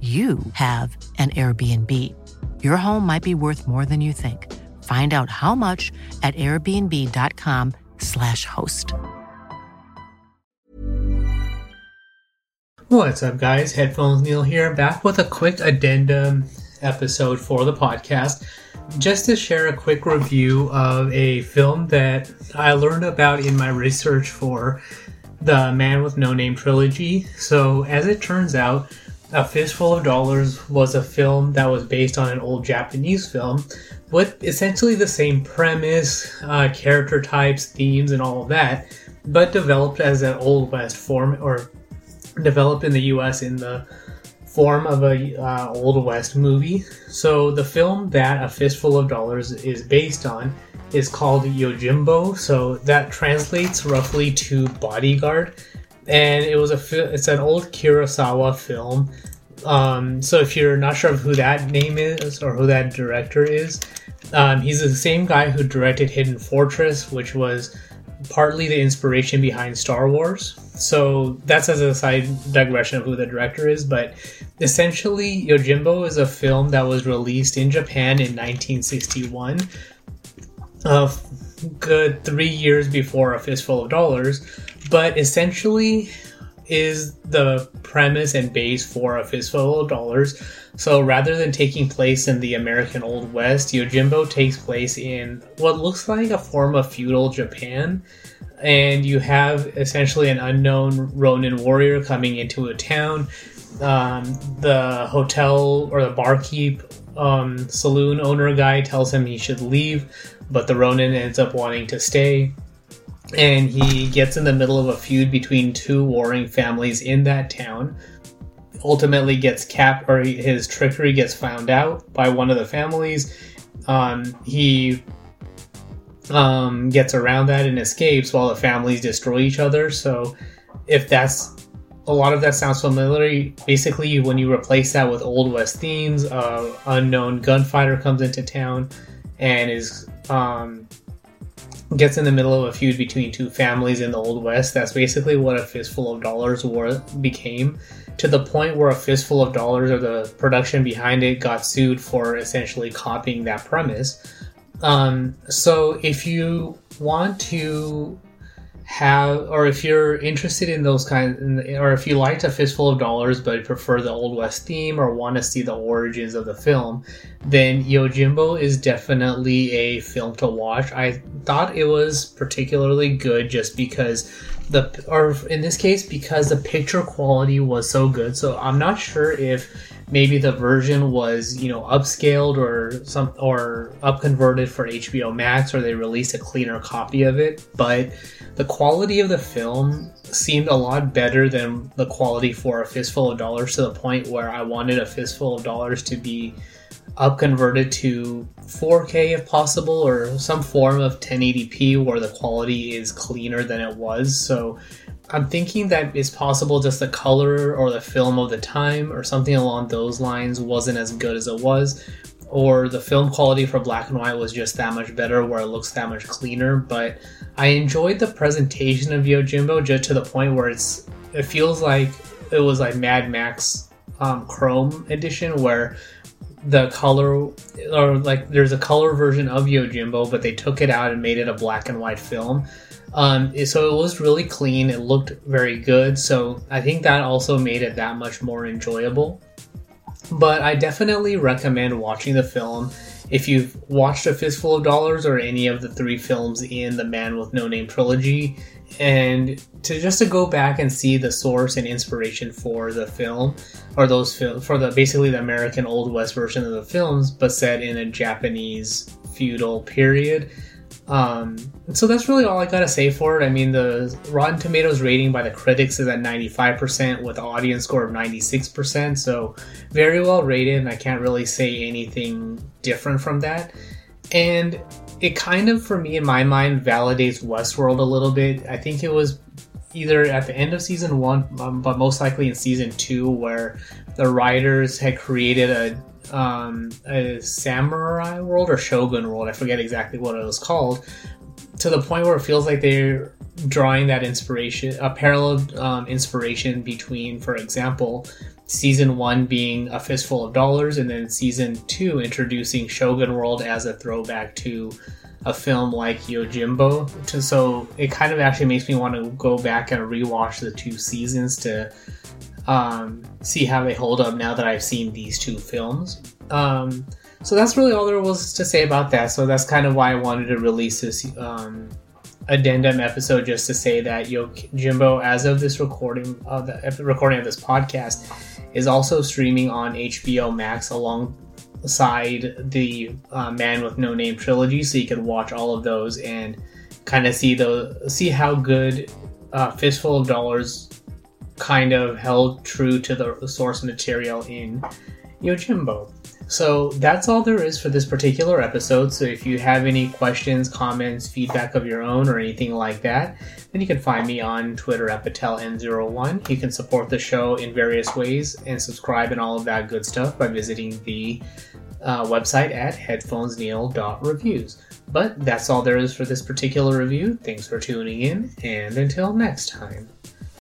you have an Airbnb. Your home might be worth more than you think. Find out how much at airbnb.com/slash host. What's up, guys? Headphones Neil here, back with a quick addendum episode for the podcast. Just to share a quick review of a film that I learned about in my research for the Man with No Name trilogy. So, as it turns out, a Fistful of Dollars was a film that was based on an old Japanese film with essentially the same premise, uh, character types, themes, and all of that, but developed as an Old West form or developed in the US in the form of a uh, Old West movie. So the film that A Fistful of Dollars is based on is called Yojimbo. So that translates roughly to bodyguard and it was a it's an old Kurosawa film. Um, so if you're not sure of who that name is or who that director is, um, he's the same guy who directed Hidden Fortress, which was partly the inspiration behind Star Wars. So that's as a side digression of who the director is, but essentially Yojimbo is a film that was released in Japan in 1961. Uh, good three years before A Fistful of Dollars, but essentially is the premise and base for a fistful of dollars. So rather than taking place in the American Old West, Yojimbo takes place in what looks like a form of feudal Japan. And you have essentially an unknown Ronin warrior coming into a town. Um, the hotel or the barkeep um, saloon owner guy tells him he should leave, but the Ronin ends up wanting to stay and he gets in the middle of a feud between two warring families in that town. Ultimately, gets capped, or his trickery gets found out by one of the families. Um, he um, gets around that and escapes while the families destroy each other. So, if that's a lot of that sounds familiar, basically, when you replace that with Old West themes, uh, unknown gunfighter comes into town and is um, gets in the middle of a feud between two families in the Old West. That's basically what a fistful of dollars war became, to the point where a fistful of dollars or the production behind it got sued for essentially copying that premise. Um, so if you want to have, or if you're interested in those kinds, or if you liked A Fistful of Dollars but prefer the Old West theme or want to see the origins of the film, then Yojimbo is definitely a film to watch. I thought it was particularly good just because the, or in this case, because the picture quality was so good. So I'm not sure if maybe the version was you know upscaled or some or upconverted for HBO Max or they released a cleaner copy of it, but the quality of the film seemed a lot better than the quality for a fistful of dollars to the point where I wanted a fistful of dollars to be upconverted to 4K if possible or some form of 1080p where the quality is cleaner than it was. So I'm thinking that it's possible just the color or the film of the time or something along those lines wasn't as good as it was or the film quality for black and white was just that much better where it looks that much cleaner. But i enjoyed the presentation of yojimbo just to the point where it's it feels like it was like mad max um, chrome edition where the color or like there's a color version of yojimbo but they took it out and made it a black and white film um, so it was really clean. It looked very good. So i think that also made it that much more enjoyable. But I definitely recommend watching the film. If you've watched A Fistful of Dollars or any of the three films in the Man with No Name trilogy, and to just to go back and see the source and inspiration for the film or those film for the basically the American Old West version of the films, but set in a Japanese feudal period. Um, so that's really all I gotta say for it. I mean, the Rotten Tomatoes rating by the critics is at 95% with an audience score of 96%, so very well rated, and I can't really say anything different from that. And it kind of, for me, in my mind, validates Westworld a little bit. I think it was either at the end of season one, um, but most likely in season two, where the writers had created a um, a samurai world or shogun world. I forget exactly what it was called. To the point where it feels like they're drawing that inspiration, a parallel um, inspiration between, for example, season one being a fistful of dollars, and then season two introducing Shogun World as a throwback to a film like Yojimbo. To, so it kind of actually makes me want to go back and rewatch the two seasons to um, see how they hold up now that I've seen these two films. Um, so that's really all there was to say about that. So that's kind of why I wanted to release this um, addendum episode, just to say that Yo Jimbo, as of this recording of the recording of this podcast, is also streaming on HBO Max alongside the uh, Man with No Name trilogy, so you can watch all of those and kind of see the see how good uh, Fistful of Dollars kind of held true to the source material in Yojimbo. So that's all there is for this particular episode. So if you have any questions, comments, feedback of your own, or anything like that, then you can find me on Twitter at PatelN01. You can support the show in various ways and subscribe and all of that good stuff by visiting the uh, website at headphonesneil.reviews. But that's all there is for this particular review. Thanks for tuning in, and until next time.